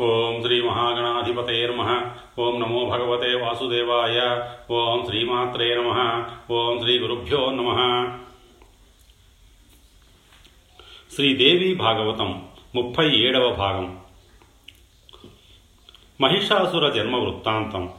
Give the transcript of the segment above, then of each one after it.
ఓం శ్రీ మహాగణాధిపతయ నమ ఓం నమో భగవతే వాసుదేవాయ. ఓం శ్రీమాత్రే నమ. ఓం శ్రీ గురుభ్యో నమ. శ్రీదేవి భాగవతం ముప్పై ఏడవ భాగం. మహిషాసుర జన్మ వృత్తాంతం.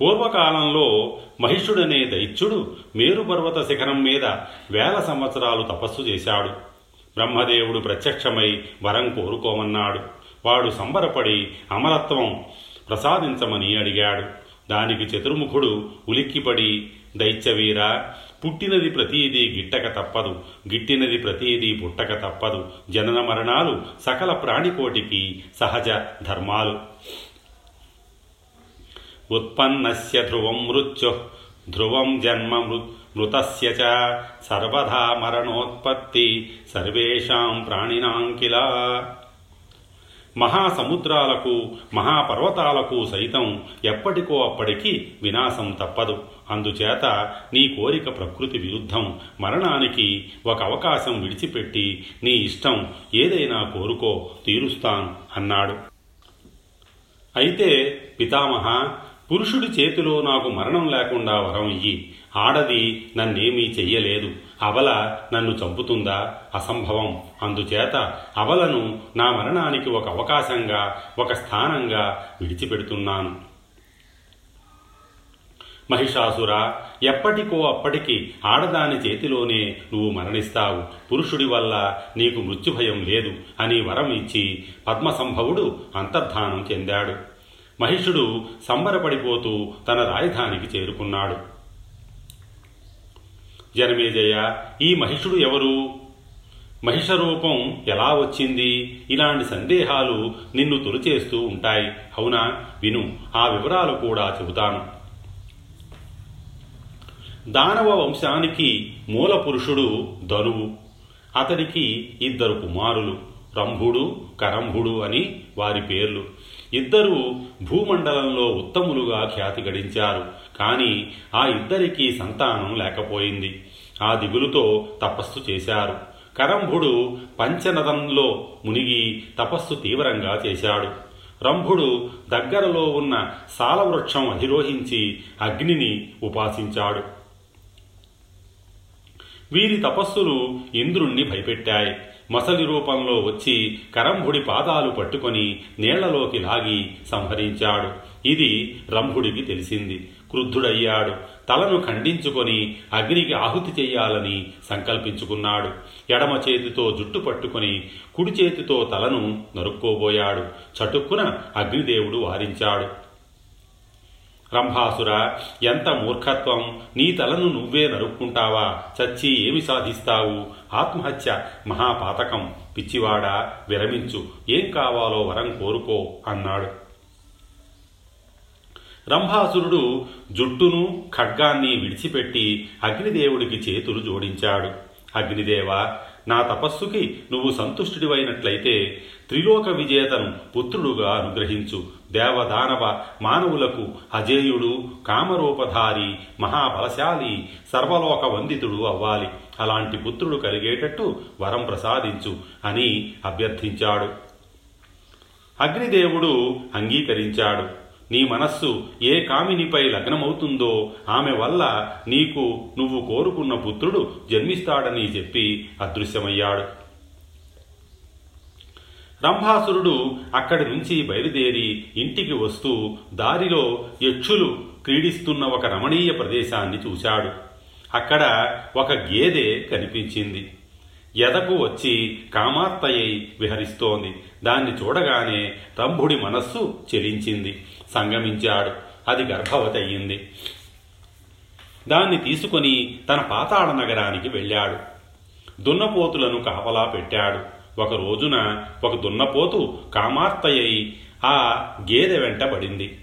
పూర్వకాలంలో మహిషుడనే దైత్యుడు మేరుపర్వత శిఖరం మీద వేల సంవత్సరాలు తపస్సు చేశాడు. బ్రహ్మదేవుడు ప్రత్యక్షమై వరం కోరుకోమన్నాడు. వాడు సంబరపడి అమరత్వం ప్రసాదించమని అడిగాడు. దానికి చతుర్ముఖుడు ఉలిక్కిపడి దైత్యవీర పుట్టినది ప్రతీదీ గిట్టక తప్పదు గిట్టినది ప్రతీదీ పుట్టక తప్పదు జనన మరణాలు సకల ప్రాణికోటికి సహజ ధర్మాలు. ఉత్పన్నస్య ధ్రువం మృత్యు ధ్రువం జన్మ మృ మృతస్య చ సర్వదా మరణోత్పత్తి సర్వేషాం ప్రాణినాంకిలా మహాసముద్రాలకు మహాపర్వతాలకు సైతం ఎప్పటికో అప్పటికి వినాశం తప్పదు. అందుచేత నీ కోరిక ప్రకృతి విరుద్ధం. మరణానికి ఒక అవకాశం విడిచిపెట్టి నీ ఇష్టం ఏదైనా కోరుకో తీరుస్తాను అన్నాడు. అయితే పితామహ పురుషుడి చేతిలో నాకు మరణం లేకుండా వరం ఇయ్యి. ఆడది నన్నేమీ చెయ్యలేదు. అవల నన్ను చంపుతుందా? అసంభవం. అందుచేత అవలను నా మరణానికి ఒక అవకాశంగా ఒక స్థానంగా విడిచిపెడుతున్నాను. మహిషాసుర ఎప్పటికో అప్పటికి ఆడదాని చేతిలోనే నువ్వు మరణిస్తావు. పురుషుడి వల్ల నీకు మృత్యుభయం లేదు అని వరం ఇచ్చి పద్మసంభవుడు అంతర్ధానం చెందాడు. మహిషుడు సంబరపడిపోతూ తన రాజధానికి చేరుకున్నాడు. జనమేజయ ఈ మహిషుడు ఎవరు? మహిష రూపం ఎలా వచ్చింది? ఇలాంటి సందేహాలు నిన్ను తొలిచేస్తూ ఉంటాయి. అవునా? విను ఆ వివరాలు కూడా చెబుతాను. దానవ వంశానికి మూల పురుషుడు ధనువు. అతడికి ఇద్దరు కుమారులు. రంభుడు కరంభుడు అని వారి పేర్లు. ఇద్దరూ భూమండలంలో ఉత్తములుగా ఖ్యాతి గడించారు. కానీ ఆ ఇద్దరికీ సంతానం లేకపోయింది. ఆ దిగులుతో తపస్సు చేశారు. కరంభుడు పంచనదంలో మునిగి తపస్సు తీవ్రంగా చేశాడు. రంభుడు దగ్గరలో ఉన్న సాలవృక్షం అధిరోహించి అగ్నిని ఉపాసించాడు. వీరి తపస్సులు ఇంద్రుణ్ణి భయపెట్టాయి. మసలి రూపంలో వచ్చి కరంభుడి పాదాలు పట్టుకొని నీళ్ళలోకి లాగి సంహరించాడు. ఇది రంభుడికి తెలిసింది. క్రుద్ధుడయ్యాడు. తలను ఖండించుకొని అగ్నికి ఆహుతి చెయ్యాలని సంకల్పించుకున్నాడు. ఎడమ చేతితో జుట్టు పట్టుకొని కుడి చేతితో తలను నరుక్కోబోయాడు. చటుక్కున అగ్నిదేవుడు వారించాడు. రంభాసుర ఎంత మూర్ఖత్వం! నీ తలను నువ్వే నరుక్కుంటావా? చచ్చి ఏమి సాధిస్తావు? ఆత్మహత్య మహాపాతకం. పిచ్చివాడా విరమించు. ఏం కావాలో వరం కోరుకో అన్నాడు. రంభాసురుడు జుట్టును ఖడ్గాన్ని విడిచిపెట్టి అగ్నిదేవుడికి చేతులు జోడించాడు. అగ్నిదేవ నా తపస్సుకి నువ్వు సంతుష్టుడివైనట్లయితే త్రిలోక విజేతను పుత్రుడుగా అనుగ్రహించు. దేవదానవ మానవులకు అజేయుడు కామరూపధారి మహాబలశాలి సర్వలోక వందితుడు అవ్వాలి. అలాంటి పుత్రుడు కలిగేటట్టు వరం ప్రసాదించు అని అభ్యర్థించాడు. అగ్నిదేవుడు అంగీకరించాడు. నీ మనస్సు ఏ కామినిపై లగ్నమవుతుందో ఆమె వల్ల నీకు నువ్వు కోరుకున్న పుత్రుడు జన్మిస్తాడని చెప్పి అదృశ్యమయ్యాడు. రంభాసురుడు అక్కడి నుంచి బయలుదేరి ఇంటికి వస్తూ దారిలో యక్షులు క్రీడిస్తున్న ఒక రమణీయ ప్రదేశాన్ని చూశాడు. అక్కడ ఒక గేదె కనిపించింది. ఎదకు వచ్చి కామార్తయ్యై విహరిస్తోంది. దాన్ని చూడగానే రంభుడి మనస్సు చెలించింది. సంగమించాడు. అది గర్భవతి అయ్యింది. దాన్ని తీసుకొని తన పాతాళ నగరానికి వెళ్ళాడు. దున్నపోతులను కాపలా పెట్టాడు. ఒక రోజున ఒక దున్నపోతు కామార్తయ్యై ఆ గేదె వెంట పడింది.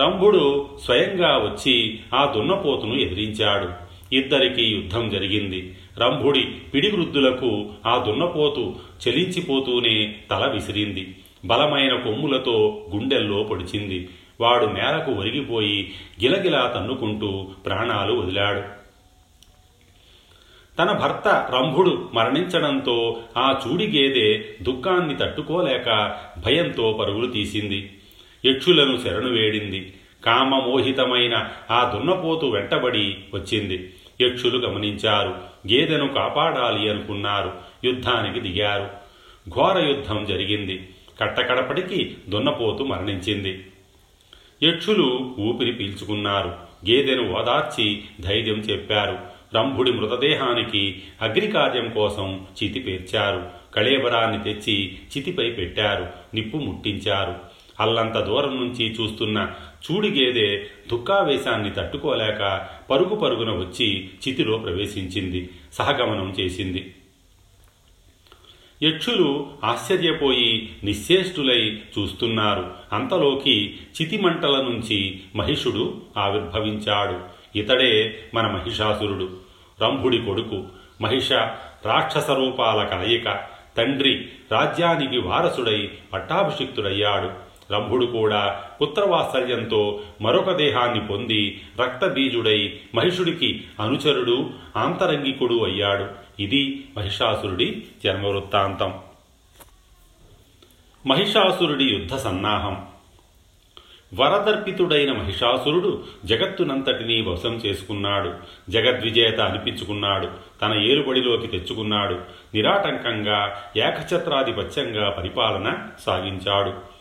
రంభుడు స్వయంగా వచ్చి ఆ దున్నపోతును ఎదిరించాడు. ఇద్దరికీ యుద్ధం జరిగింది. రంభుడి పిడివృద్ధులకు ఆ దున్నపోతు చలించిపోతూనే తల విసిరింది. బలమైన కొమ్ములతో గుండెల్లో పొడిచింది. వాడు మేరకు ఒరిగిపోయి గిలగిలా తన్నుకుంటూ ప్రాణాలు వదిలాడు. తన భర్త రంభుడు మరణించడంతో ఆ చూడి గేదె దుఃఖాన్ని తట్టుకోలేక భయంతో పరుగులు తీసింది. యక్షులను శరణు వేడింది. కామమోహితమైన ఆ దున్నపోతు వెంటబడి వచ్చింది. యక్షులు గమనించారు. గేదెను కాపాడాలి అనుకున్నారు. యుద్ధానికి దిగారు. ఘోర యుద్ధం జరిగింది. కట్టకడపటికి దున్నపోతు మరణించింది. యక్షులు ఊపిరి పీల్చుకున్నారు. గేదెను ఓదార్చి ధైర్యం చెప్పారు. రంభుడి మృతదేహానికి అగ్నికార్యం కోసం చితి పేర్చారు. కళేబరాన్ని తెచ్చి చితిపై పెట్టారు. నిప్పు ముట్టించారు. అల్లంత దూరం నుంచి చూస్తున్న చూడిగేదే దుఃఖావేశాన్ని తట్టుకోలేక పరుగు పరుగున వచ్చి చితిలో ప్రవేశించింది సహగమనం చేసింది. యక్షులు ఆశ్చర్యపోయి నిశ్చేష్టులై చూస్తున్నారు. అంతలోకి చితిమంటల నుంచి మహిషుడు ఆవిర్భవించాడు. ఇతడే మన మహిషాసురుడు రంభుడి కొడుకు మహిష రాక్షస రూపాల కలయిక తండ్రి రాజ్యానికి వారసుడై పట్టాభిషిక్తుడయ్యాడు. రంభుడు కూడా పుత్రవాత్సల్యంతో మరొక దేహాన్ని పొంది రక్తబీజుడై మహిషుడికి అనుచరుడు ఆంతరంగికుడు అయ్యాడు. ఇది మహిషాసురుడి జన్మవృత్తాంతం. మహిషాసురుడి యుద్ధ సన్నాహం. వరదర్పితుడైన మహిషాసురుడు జగత్తునంతటినీ వశం చేసుకున్నాడు. జగద్విజేత అనిపించుకున్నాడు. తన ఏలుబడిలోకి తెచ్చుకున్నాడు. నిరాటంకంగా ఏకఛత్రాధిపత్యంగా పరిపాలన సాగించాడు.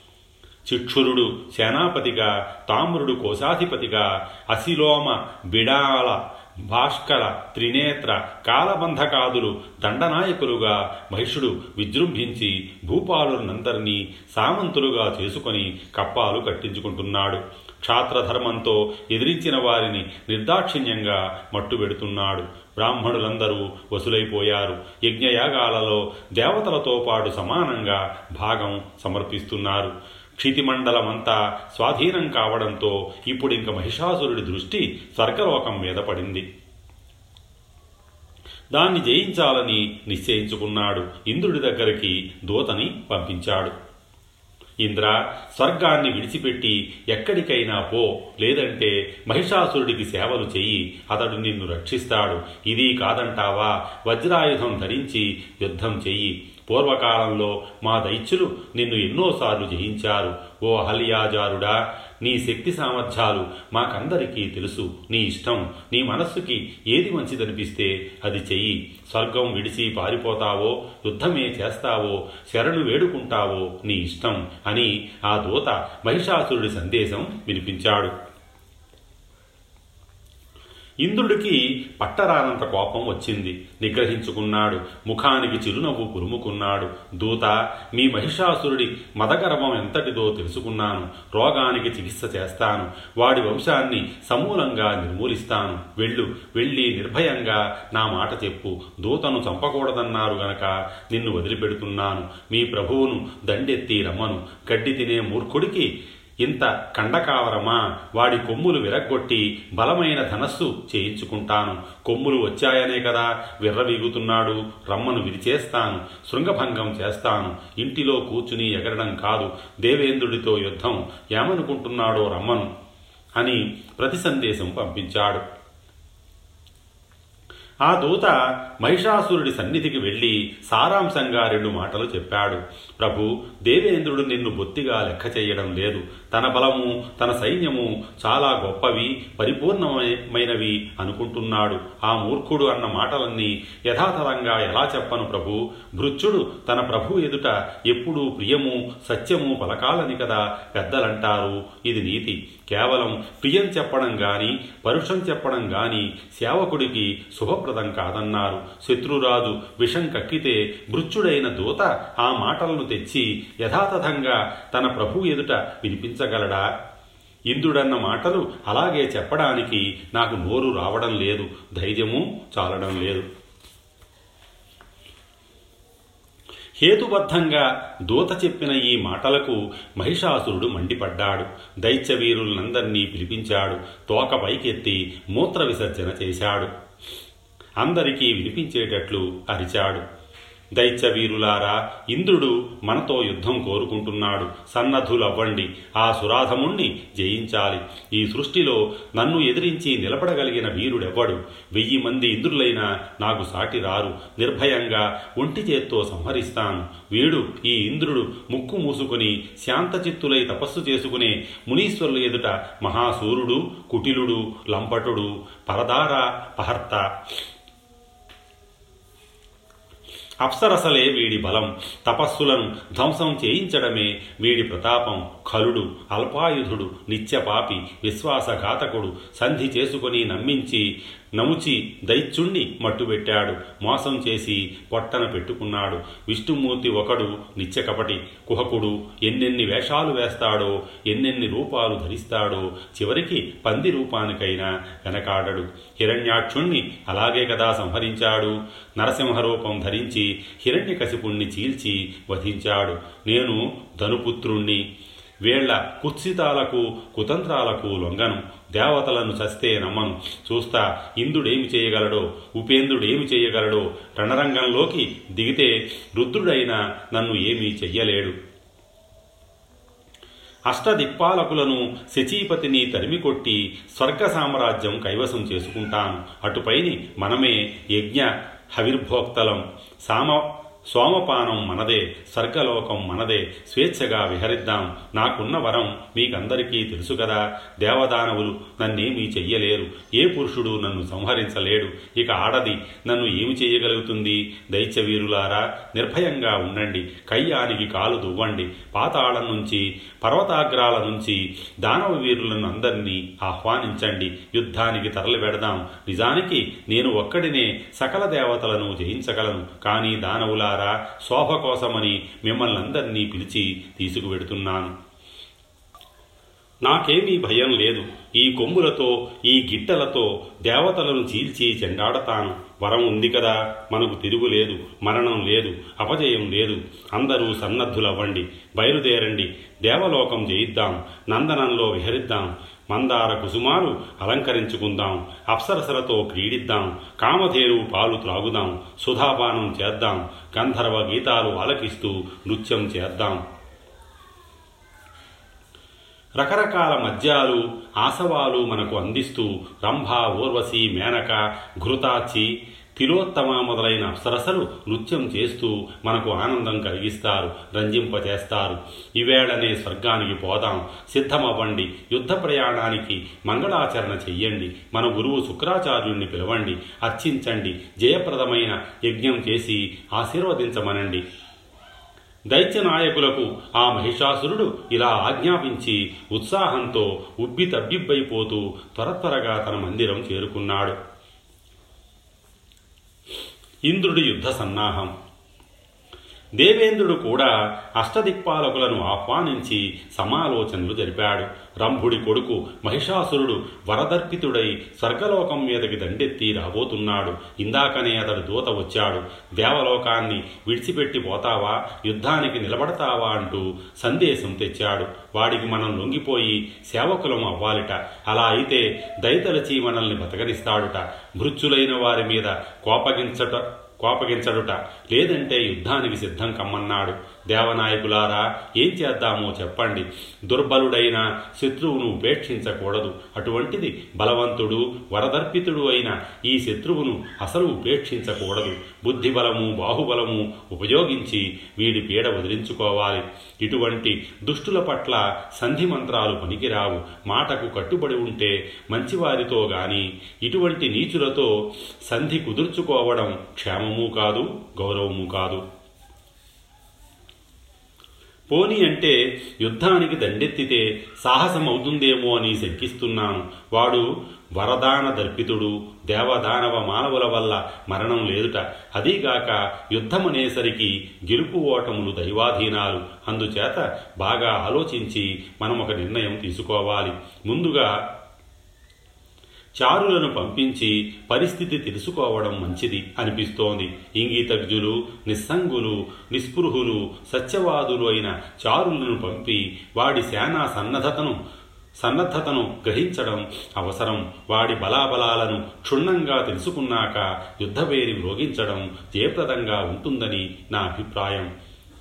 చిక్షురుడు సేనాపతిగా తామ్రుడు కోశాధిపతిగా అసిలోమ బిడాల భాస్కర త్రినేత్ర కాలబంధకాదులు దండనాయకులుగా మహిషుడు విజృంభించి భూపాలునందరినీ సామంతులుగా చేసుకొని కప్పాలు కట్టించుకుంటున్నాడు. క్షాత్రధర్మంతో ఎదిరించిన వారిని నిర్దాక్షిణ్యంగా మట్టుబెడుతున్నాడు బ్రాహ్మణులందరూ వసులైపోయారు. యజ్ఞయాగాలలో దేవతలతో పాటు సమానంగా భాగం సమర్పిస్తున్నారు. క్షితిమండలమంతా స్వాధీనం కావడంతో ఇప్పుడు ఇంక మహిషాసురుడి దృష్టి స్వర్గలోకం మీద పడింది. దాన్ని జయించాలని నిశ్చయించుకున్నాడు. ఇంద్రుడి దగ్గరికి దూతని పంపించాడు. ఇంద్ర స్వర్గాన్ని విడిచిపెట్టి ఎక్కడికైనా పో లేదంటే మహిషాసురుడికి సేవలు చెయ్యి అతడు నిన్ను రక్షిస్తాడు. ఇది కాదంటావా? వజ్రాయుధం ధరించి యుద్ధం చెయ్యి. పూర్వకాలంలో మా దైత్యులు నిన్ను ఎన్నోసార్లు జయించారు. ఓ అహల్యాజారుడా నీ శక్తి సామర్థ్యాలు మాకందరికీ తెలుసు. నీ ఇష్టం నీ మనస్సుకి ఏది మంచిదనిపిస్తే అది చెయ్యి. స్వర్గం విడిచి పారిపోతావో యుద్ధమే చేస్తావో శరణు వేడుకుంటావో నీ ఇష్టం అని ఆ దూత మహిషాసురుడి సందేశం వినిపించాడు. ఇంద్రుడికి పట్టరానంత కోపం వచ్చింది. నిగ్రహించుకున్నాడు. ముఖానికి చిరునవ్వు పురుముకున్నాడు. దూత మీ మహిషాసురుడి మదగర్వం ఎంతటిదో తెలుసుకున్నాను. రోగానికి చికిత్స చేస్తాను. వాడి వంశాన్ని సమూలంగా నిర్మూలిస్తాను. వెళ్ళు వెళ్ళి నిర్భయంగా నా మాట చెప్పు. దూతను చంపకూడదన్నారు గనక నిన్ను వదిలిపెడుతున్నాను. మీ ప్రభువును దండెత్తి రమ్మను. గడ్డి తినే మూర్ఖుడికి ఇంత కండకావరమా? వాడి కొమ్ములు విరగ్గొట్టి బలమైన ధనస్సు చేయించుకుంటాను. కొమ్ములు వచ్చాయనే కదా? విర్రవీగుతున్నాడు రమ్మను విరిచేస్తాను. శృంగభంగం చేస్తాను. ఇంటిలో కూర్చుని ఎగరడం కాదు. దేవేంద్రుడితో యుద్ధం. ఏమనుకుంటున్నాడో రమ్మను అని ప్రతి సందేశం పంపించాడు. ఆ దూత మహిషాసురుడి సన్నిధికి వెళ్ళి సారాంశంగా రెండు మాటలు చెప్పాడు. ప్రభు దేవేంద్రుడు నిన్ను బొత్తిగా లెక్క చేయడం లేదు. తన బలము తన సైన్యము చాలా గొప్పవి పరిపూర్ణమైనవి అనుకుంటున్నాడు. ఆ మూర్ఖుడు అన్న మాటలన్నీ యథాతథంగా ఎలా చెప్పను ప్రభు? భృత్యుడు తన ప్రభు ఎదుట ఎప్పుడూ ప్రియము సత్యము పలకాలని కదా పెద్దలంటారు. ఇది నీతి. కేవలం ప్రియం చెప్పడం గాని పరుషం చెప్పడం గాని సేవకుడికి శుభప్రదం కాదన్నారు. శత్రురాజు విషం కక్కితే మృత్యుడైన దూత ఆ మాటలను తెచ్చి యథాతథంగా తన ప్రభు ఎదుట వినిపించగలడా? ఇంద్రుడన్న మాటలు అలాగే చెప్పడానికి నాకు నోరు రావడం లేదు. ధైర్యము చాలడం లేదు. హేతుబద్ధంగా దూత చెప్పిన ఈ మాటలకు మహిషాసురుడు మండిపడ్డాడు. దైత్యవీరులందరినీ పిలిపించాడు. తోక పైకెత్తి మూత్ర విసర్జన చేశాడు. అందరికీ వినిపించేటట్లు అరిచాడు. దైత్యవీరులారా ఇంద్రుడు మనతో యుద్ధం కోరుకుంటున్నాడు. సన్నద్ధులవ్వండి ఆ సురాధముణ్ణి జయించాలి. ఈ సృష్టిలో నన్ను ఎదిరించి నిలబడగలిగిన వీరుడెవ్వడు? వెయ్యి మంది ఇంద్రులైనా నాకు సాటి రారు. నిర్భయంగా ఒంటి చేత్తో సంహరిస్తాను. వీడు ఈ ఇంద్రుడు ముక్కు మూసుకుని శాంతచిత్తులై తపస్సు చేసుకునే మునీశ్వరుల ఎదుట మహాసూరుడు కుటిలుడు లంపటుడు పరదార పహర్త అప్సరసలే వీడి బలం. తపస్సులను ధ్వంసం చేయించడమే వీడి ప్రతాపం. ఖలుడు అల్పాయుధుడు నిత్యపాపి విశ్వాసఘాతకుడు సంధి చేసుకుని నమ్మించి నముచి దైత్యుణ్ణి మట్టుబెట్టాడు. మోసం చేసి పొట్టన పెట్టుకున్నాడు. విష్ణుమూర్తి ఒకడు నిత్యకపటి కుహకుడు. ఎన్నెన్ని వేషాలు వేస్తాడో ఎన్నెన్ని రూపాలు ధరిస్తాడో చివరికి పంది రూపానికైనా వెనకాడడు. హిరణ్యాక్షుణ్ణి అలాగే కదా సంహరించాడు. నరసింహ రూపం ధరించి హిరణ్యకశిపుణ్ణి చీల్చి వధించాడు. నేను ధనుపుత్రుణ్ణి. వీళ్ళ కుత్సితాలకు కుతంత్రాలకు లొంగను. దేవతలను చస్తే నమ్మను. చూస్తా ఇంద్రుడేమి చేయగలడో? ఉపేంద్రుడేమి చేయగలడో? రణరంగంలోకి దిగితే రుద్రుడైనా నన్ను ఏమీ చెయ్యలేడు. అష్టదిక్పాలకులను శచీపతిని తరిమికొట్టి స్వర్గ సామ్రాజ్యం కైవసం చేసుకుంటాను. అటుపైని మనమే యజ్ఞ హవిర్భోక్తలం. సామ సోమపానం మనదే స్వర్గలోకం మనదే స్వేచ్ఛగా విహరిద్దాం. నాకున్న వరం మీకందరికీ తెలుసు కదా. దేవదానవులు నన్నేమీ చెయ్యలేరు. ఏ పురుషుడు నన్ను సంహరించలేడు. ఇక ఆడది నన్ను ఏమి చేయగలుగుతుంది దైత్యవీరులారా నిర్భయంగా ఉండండి. కయ్యానికి కాలు దువ్వండి. పాతాళం నుంచి పర్వతాగ్రాల నుంచి దానవ వీరులను అందరినీ ఆహ్వానించండి. యుద్ధానికి తరలి పెడదాం నిజానికి నేను ఒక్కడినే సకల దేవతలను జయించగలను. కానీ దానవులారా శోభ కోసమని మిమ్మల్ని అందరినీ పిలిచి తీసుకువెడుతున్నాను. నాకేమీ భయం లేదు. ఈ కొమ్ములతో ఈ గిట్టలతో దేవతలను చీల్చి చెండాడతాను. వరం ఉంది కదా మనకు తిరుగులేదు మరణం లేదు అపజయం లేదు. అందరూ సన్నద్ధులవ్వండి బయలుదేరండి దేవలోకం జయిద్దాం నందనంలో విహరిద్దాం మందార కుసుమాలు అలంకరించుకుందాం అప్సరసలతో క్రీడిద్దాం కామధేరు పాలు త్రాగుదాం సుధాపానం చేద్దాం గంధర్వ గీతాలు ఆలకిస్తూ నృత్యం చేద్దాం. రకరకాల మద్యాలు ఆసవాలు మనకు అందిస్తూ రంభ ఊర్వశి మేనక ఘృతాచి తిలోత్తమ మొదలైన అప్సరసలు నృత్యం చేస్తూ మనకు ఆనందం కలిగిస్తారు రంజింపచేస్తారు. ఈవేళనే స్వర్గానికి పోదాం. సిద్ధమవ్వండి. యుద్ధ ప్రయాణానికి మంగళాచరణ చెయ్యండి. మన గురువు శుక్రాచార్యుణ్ణి పిలవండి. అర్చించండి. జయప్రదమైన యజ్ఞం చేసి ఆశీర్వదించమనండి. దైత్య నాయకులకు ఆ మహిషాసురుడు ఇలా ఆజ్ఞాపించి ఉత్సాహంతో ఉబ్బి తబ్బిబ్బైపోతూ త్వర త్వరగా తన మందిరం చేరుకున్నాడు. ఇంద్రుడి యుద్ధ సన్నాహం. దేవేంద్రుడు కూడా అష్టదిక్పాలకులను ఆహ్వానించి సమాలోచనలు జరిపాడు. రంభుడి కొడుకు మహిషాసురుడు వరదర్పితుడై స్వర్గలోకం మీదకి దండెత్తి రాబోతున్నాడు. ఇందాకనే అతడు దూత వచ్చాడు. దేవలోకాన్ని విడిచిపెట్టి పోతావా? యుద్ధానికి నిలబడతావా? అంటూ సందేశం తెచ్చాడు. వాడికి మనం లొంగిపోయి సేవకులం అవ్వాలిట. అలా అయితే దయతలచి మనల్ని బతకరిస్తాడుట మృత్యులైన వారి మీద కోపగించట కోపగించడుట లేదంటే యుద్ధానికి సిద్ధం కమ్మన్నాడు. దేవనాయకులారా ఏం చేద్దామో చెప్పండి. దుర్బలుడైన శత్రువును ఉపేక్షించకూడదు. అటువంటిది బలవంతుడు వరదర్పితుడు అయిన ఈ శత్రువును అసలు ఉపేక్షించకూడదు. బుద్ధిబలము బాహుబలము ఉపయోగించి వీడి పీడ వదిలించుకోవాలి. ఇటువంటి దుష్టుల పట్ల సంధి మంత్రాలు పనికిరావు. మాటకు కట్టుబడి ఉంటే మంచివారితో గాని ఇటువంటి నీచులతో సంధి కుదుర్చుకోవడం క్షేమము కాదు గౌరవము కాదు. పోని అంటే యుద్ధానికి దండెత్తితే సాహసం అవుతుందేమో అని శంకిస్తున్నాను. వాడు వరదాన దర్పితుడు దేవదానవ మానవుల వల్ల మరణం లేదుట. అదీగాక యుద్ధమనేసరికి గెలుపు ఓటములు దైవాధీనాలు. అందుచేత బాగా ఆలోచించి మనం ఒక నిర్ణయం తీసుకోవాలి. ముందుగా చారులను పంపించి పరిస్థితి తెలుసుకోవడం మంచిది అనిపిస్తోంది. ఇంగితజ్ఞులు నిస్సంగులు నిస్పృహులు సత్యవాదులు అయిన చారులను పంపి వాడి సేనా సన్నద్ధతను సన్నద్ధతను గ్రహించడం అవసరం. వాడి బలాబలాలను క్షుణ్ణంగా తెలుసుకున్నాక యుద్ధవేరి మ్రోగించడం జయప్రదంగా ఉంటుందని నా అభిప్రాయం.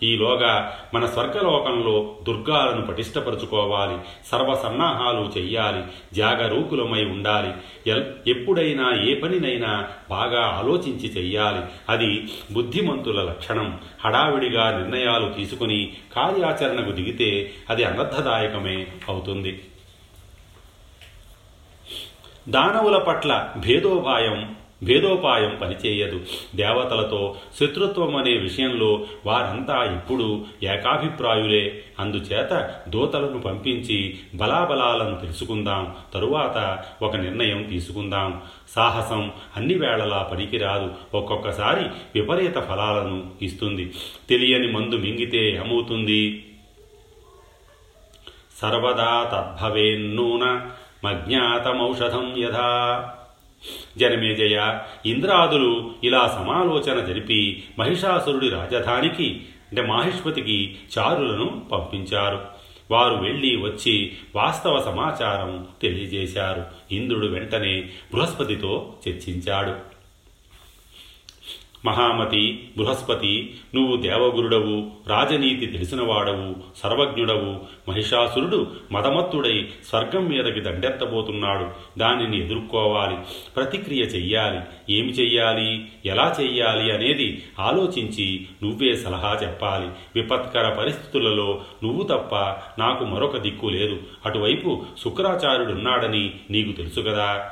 ఈలోగా మన స్వర్గలోకంలో దుర్గాలను పటిష్టపరుచుకోవాలి సర్వ సన్నాహాలు చెయ్యాలి జాగరూకులమై ఉండాలి ఎల్ ఎప్పుడైనా ఏ పనినైనా బాగా ఆలోచించి చెయ్యాలి. అది బుద్ధిమంతుల లక్షణం. హడావిడిగా నిర్ణయాలు తీసుకుని కార్యాచరణకు దిగితే అది అనర్థదాయకమే అవుతుంది. దానవుల పట్ల భేదోపాయం భేదోపాయం పనిచేయదు. దేవతలతో శత్రుత్వం అనే విషయంలో వారంతా ఇప్పుడు ఏకాభిప్రాయులే. అందుచేత దూతలను పంపించి బలాబలాలను తెలుసుకుందాం. తరువాత ఒక నిర్ణయం తీసుకుందాం. సాహసం అన్ని వేళలా పనికిరాదు. ఒక్కొక్కసారి విపరీత ఫలాలను ఇస్తుంది. తెలియని మందు మింగితే ఏమవుతుంది? సర్వదా తద్భవేన్నూన మజ్ఞాతమౌషధం యథా. జనమేజయ ఇంద్రాదులు ఇలా సమాలోచన జరిపి మహిషాసురుడి రాజధానికి అంటే మాహిష్పతికి చారులను పంపించారు. వారు వెళ్ళి వచ్చి వాస్తవ సమాచారం తెలియజేశారు. ఇంద్రుడు వెంటనే బృహస్పతితో చర్చించాడు. మహామతి బృహస్పతి నువ్వు దేవగురుడవు రాజనీతి తెలిసినవాడవు సర్వజ్ఞుడవు మహిషాసురుడు మదమత్తుడై స్వర్గం మీదకి దండెత్తబోతున్నాడు. దానిని ఎదుర్కోవాలి ప్రతిక్రియ చెయ్యాలి. ఏమి చెయ్యాలి? ఎలా చెయ్యాలి అనేది ఆలోచించి నువ్వే సలహా చెప్పాలి. విపత్కర పరిస్థితులలో నువ్వు తప్ప నాకు మరొక దిక్కు లేదు. అటువైపు శుక్రాచార్యుడున్నాడని నీకు తెలుసు కదా.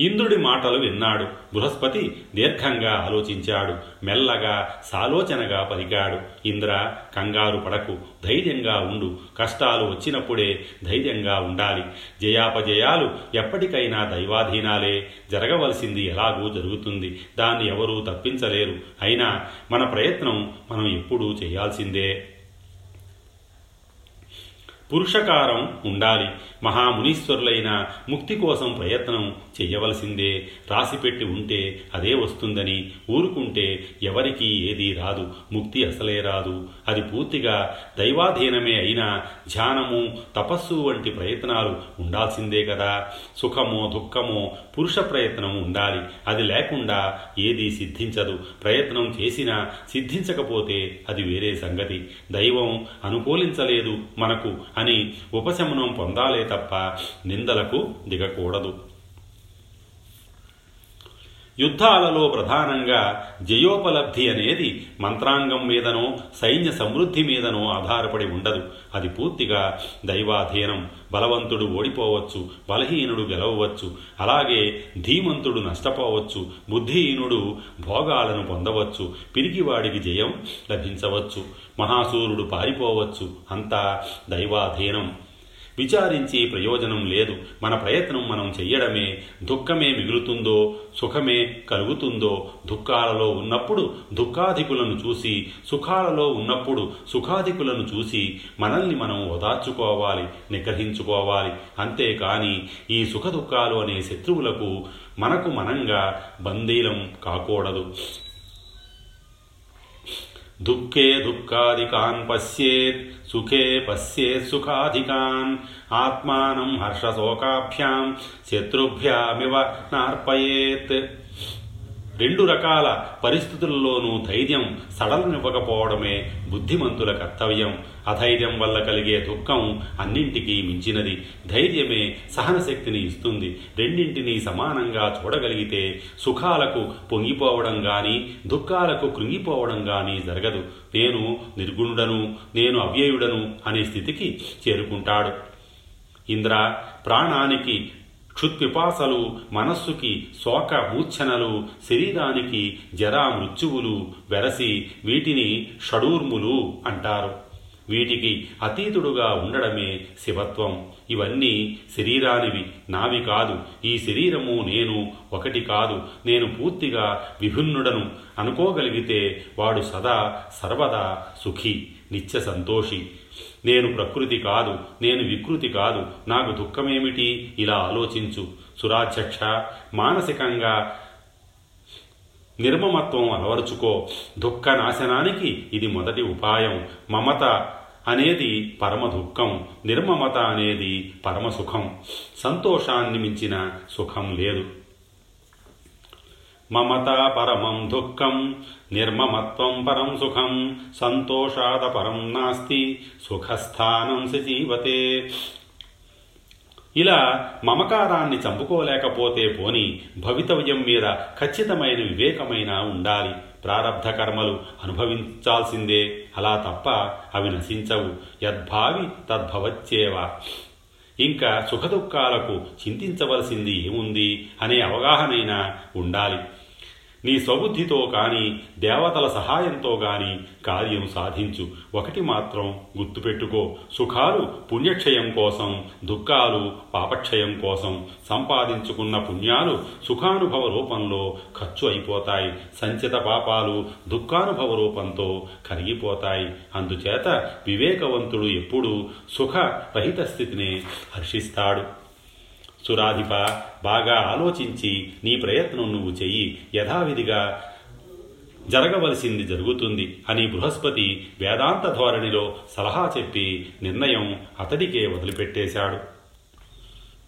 ఇంద్రుడి మాటలు విన్నాడు. బృహస్పతి దీర్ఘంగా ఆలోచించాడు. మెల్లగా సాలోచనగా పలికాడు. ఇంద్ర కంగారు పడకు. ధైర్యంగా ఉండు. కష్టాలు వచ్చినప్పుడే ధైర్యంగా ఉండాలి. జయాపజయాలు ఎప్పటికైనా దైవాధీనాలే. జరగవలసింది ఎలాగూ జరుగుతుంది. దాన్ని ఎవరూ తప్పించలేరు. అయినా మన ప్రయత్నం మనం ఎప్పుడూ చేయాల్సిందే. పురుషకారం ఉండాలి. మహామునీశ్వరులైన ముక్తి కోసం ప్రయత్నం చెయ్యవలసిందే. రాసిపెట్టి ఉంటే అదే వస్తుందని ఊరుకుంటే ఎవరికీ ఏదీ రాదు. ముక్తి అసలే రాదు. అది పూర్తిగా దైవాధీనమే అయినా ధ్యానము తపస్సు వంటి ప్రయత్నాలు ఉండాల్సిందే కదా. సుఖమో దుఃఖమో పురుష ప్రయత్నం ఉండాలి. అది లేకుండా ఏదీ సిద్ధించదు. ప్రయత్నం చేసినా సిద్ధించకపోతే అది వేరే సంగతి. దైవం అనుకూలించలేదు మనకు. అని ఉపశమనం పొందాలే తప్ప నిందలకు దిగకూడదు. యుద్ధాలలో ప్రధానంగా జయోపలబ్ధి అనేది మంత్రాంగం మీదనో సైన్య సమృద్ధి మీదనో ఆధారపడి ఉండదు. అది పూర్తిగా దైవాధీనం. బలవంతుడు ఓడిపోవచ్చు బలహీనుడు గెలవవచ్చు అలాగే ధీమంతుడు నష్టపోవచ్చు బుద్ధిహీనుడు భోగాలను పొందవచ్చు పిరికివాడికి జయం లభించవచ్చు మహాసూరుడు పారిపోవచ్చు అంతా దైవాధీనం. విచారించి ప్రయోజనం లేదు. మన ప్రయత్నం మనం చెయ్యడమే. దుఃఖమే మిగులుతుందో సుఖమే కలుగుతుందో దుఃఖాలలో ఉన్నప్పుడు దుఃఖాధికులను చూసి సుఖాలలో ఉన్నప్పుడు సుఖాధికులను చూసి మనల్ని మనం ఓదార్చుకోవాలి నిగ్రహించుకోవాలి. అంతేకాని ఈ సుఖ దుఃఖాలు అనే శత్రువులకు మనకు మనంగా బందీలం కాకూడదు. दुखे दुःखादिकान् पश्येत् सुखे पश्येत् सुखाधिकान् आत्मानं हर्षशोकाभ्यां शत्रुभ्यामिव नार्पयेत्। రెండు రకాల పరిస్థితుల్లోనూ ధైర్యం సడలనివ్వకపోవడమే బుద్ధిమంతుల కర్తవ్యం. అధైర్యం వల్ల కలిగే దుఃఖం అన్నింటికీ మించినది. ధైర్యమే సహనశక్తిని ఇస్తుంది. రెండింటినీ సమానంగా చూడగలిగితే సుఖాలకు పొంగిపోవడం కానీ దుఃఖాలకు కృంగిపోవడం కానీ జరగదు. నేను నిర్గుణుడను నేను అవ్యయుడను అనే స్థితికి చేరుకుంటాడు. ఇంద్ర ప్రాణానికి క్షుత్పిపాసలు మనస్సుకి శోక మూర్ఛనలు శరీరానికి జరా మృత్యువులు వెరసి వీటిని షడూర్ములు అంటారు. వీటికి అతీతుడుగా ఉండడమే శివత్వం. ఇవన్నీ శరీరానివి. నావి కాదు. ఈ శరీరము నేను ఒకటి కాదు. నేను పూర్తిగా విభిన్నుడను. అనుకోగలిగితే వాడు సదా సర్వదా సుఖి నిత్య సంతోషి. నేను ప్రకృతి కాదు నేను వికృతి కాదు నాకు దుఃఖమేమిటి? ఇలా ఆలోచించు. సురాధ్యక్ష మానసికంగా నిర్మమత్వం అలవరుచుకో. దుఃఖ నాశనానికి ఇది మొదటి ఉపాయం. మమత అనేది పరమ దుఃఖం. నిర్మమత అనేది పరమ సుఖం. సంతోషాన్ని మించిన సుఖం లేదు. మమత పరమం దుఃఖం నిర్మమత్వం పరం సుఖం సంతోషాద పరం నాస్తి సుఖస్థానం సజీవతే ఇలా మమకారాన్ని చంపుకోలేకపోతే పోని భవితవ్యం మీద ఖచ్చితమైన వివేకమైన ఉండాలి. ప్రారబ్ధ కర్మలు అనుభవించాల్సిందే. అలా తప్ప అవి నశించవు. యద్భావి తద్భవచ్చేవ. ఇంకా సుఖదుఖాలకు చింతించవలసింది ఏముంది? అనే అవగాహనైనా ఉండాలి. నీ స్వబుద్ధితో కానీ దేవతల సహాయంతో గాని కార్యం సాధించు. ఒకటి మాత్రం గుర్తుపెట్టుకో. సుఖాలు పుణ్యక్షయం కోసం దుఃఖాలు పాపక్షయం కోసం సంపాదించుకున్న పుణ్యాలు సుఖానుభవ రూపంలో ఖర్చు అయిపోతాయి. సంచిత పాపాలు దుఃఖానుభవ రూపంతో కరిగిపోతాయి. అందుచేత వివేకవంతుడు ఎప్పుడూ సుఖ రహిత స్థితిని హర్షిస్తాడు. సురాధిప బాగా ఆలోచించి నీ ప్రయత్నం నువ్వు చెయ్యి. యథావిధిగా జరగవలసింది జరుగుతుంది అని బృహస్పతి వేదాంత ధోరణిలో సలహా చెప్పి నిర్ణయం అతడికే వదిలిపెట్టేశాడు.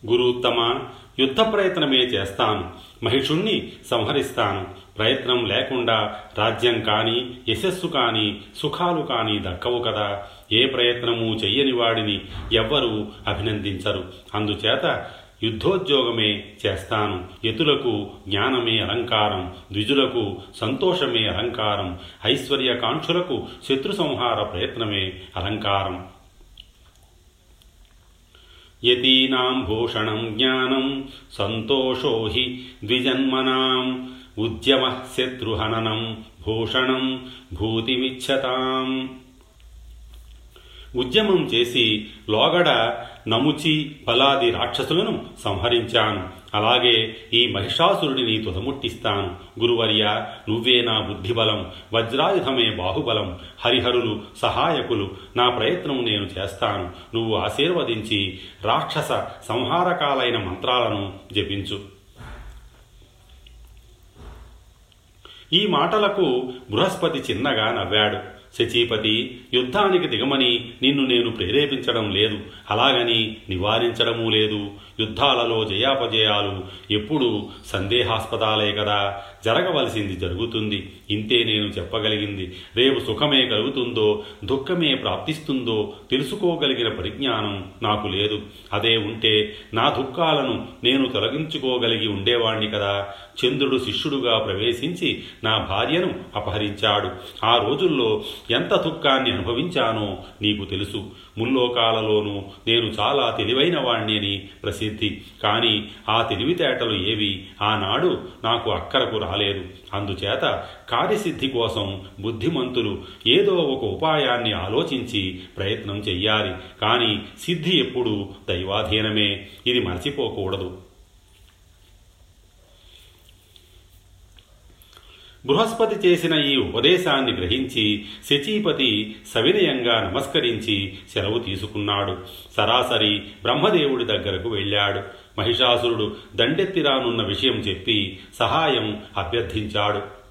గురుత్తమ యుద్ధ ప్రయత్నమే చేస్తాను. మహిషుణ్ణి సంహరిస్తాను. ప్రయత్నం లేకుండా రాజ్యం కానీ యశస్సు కానీ సుఖాలు కానీ దక్కవు కదా. ఏ ప్రయత్నము చెయ్యని వాడిని ఎవ్వరూ అభినందించరు. అందుచేత యుద్ధోద్యోగమే చేస్తాను. యతులకు జ్ఞానమే అలంకారం ద్విజులకు సంతోషమే అలంకారం ఐశ్వర్యకాంక్షులకు శత్రు సంహార ప్రయత్నమే అలంకారం. యతీనాం భూషణం జ్ఞానం సంతోషో హి ద్విజన్మనాం ఉద్యమ శత్రుహననం భూషణం భూతిమిచ్చతాం ఉద్యమం చేసి లోగడ నముచి బలాది రాక్షసులను సంహరించాను. అలాగే ఈ మహిషాసురుడిని తుదముట్టిస్తాను గురువర్య నువ్వే నా బుద్ధిబలం వజ్రాయుధమే బాహుబలం హరిహరులు సహాయకులు నా ప్రయత్నం నేను చేస్తాను. నువ్వు ఆశీర్వదించి రాక్షస సంహారకాలైన మంత్రాలను జపించు. ఈ మాటలకు బృహస్పతి చిన్నగా నవ్వాడు. శచీపతి యుద్ధానికి దిగమని నిన్ను నేను ప్రేరేపించడం లేదు. అలాగని నివారించడమూ లేదు. యుద్ధాలలో జయాపజయాలు ఎప్పుడూ సందేహాస్పదాలే కదా. జరగవలసింది జరుగుతుంది. ఇంతే నేను చెప్పగలిగింది. రేపు సుఖమే కలుగుతుందో దుఃఖమే ప్రాప్తిస్తుందో తెలుసుకోగలిగిన పరిజ్ఞానం నాకు లేదు. అదే ఉంటే నా దుఃఖాలను నేను తొలగించుకోగలిగి ఉండేవాణ్ణి కదా. చంద్రుడు శిష్యుడుగా ప్రవేశించి నా భార్యను అపహరించాడు. ఆ రోజుల్లో ఎంత దుఃఖాన్ని అనుభవించానో నీకు తెలుసు. ముల్లోకాలలోనూ నేను చాలా తెలివైన వాణ్ణి అని ప్రసిద్ధి. కానీ ఆ తెలివితేటలు ఏవి? ఆనాడు నాకు అక్కరకు రాలేదు. అందుచేత కార్యసిద్ధి కోసం బుద్ధిమంతులు ఏదో ఒక ఉపాయాన్ని ఆలోచించి ప్రయత్నం చెయ్యాలి. కానీ సిద్ధి ఎప్పుడూ దైవాధీనమే. ఇది మర్చిపోకూడదు. బృహస్పతి చేసిన ఈ ఉపదేశాన్ని గ్రహించి శచీపతి సవినయంగా నమస్కరించి సెలవు తీసుకున్నాడు. సరాసరి బ్రహ్మదేవుడి దగ్గరకు వెళ్ళాడు. మహిషాసురుడు దండెత్తిరానున్న విషయం చెప్పి సహాయం అభ్యర్థించాడు.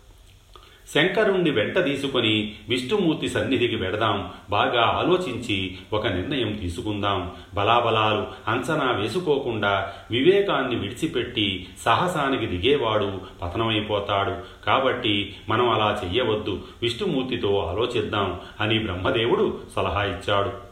శంకరుణ్ణి వెంట తీసుకొని విష్ణుమూర్తి సన్నిధికి వెడదాం. బాగా ఆలోచించి ఒక నిర్ణయం తీసుకుందాం. బలాబలాలు అంచనా వేసుకోకుండా వివేకాన్ని విడిచిపెట్టి సాహసానికి దిగేవాడు పతనమైపోతాడు. కాబట్టి మనం అలా చెయ్యవద్దు. విష్ణుమూర్తితో ఆలోచిద్దాం అని బ్రహ్మదేవుడు సలహా ఇచ్చాడు.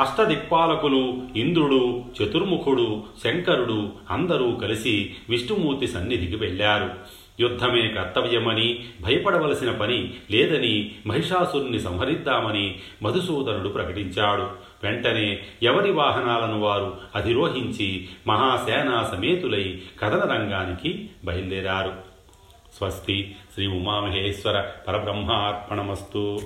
అష్టదిక్పాలకులు ఇంద్రుడు చతుర్ముఖుడు శంకరుడు అందరూ కలిసి విష్ణుమూర్తి సన్నిధికి వెళ్ళారు. యుద్ధమే కర్తవ్యమని భయపడవలసిన పని లేదని మహిషాసురుని సంహరిద్దామని మధుసూదనుడు ప్రకటించాడు. వెంటనే ఎవరి వాహనాలను వారు అధిరోహించి మహాసేనా సమేతులై కథన రంగానికి బయలుదేరారు. స్వస్తి శ్రీ ఉమామహేశ్వర పరబ్రహ్మార్పణమస్తు.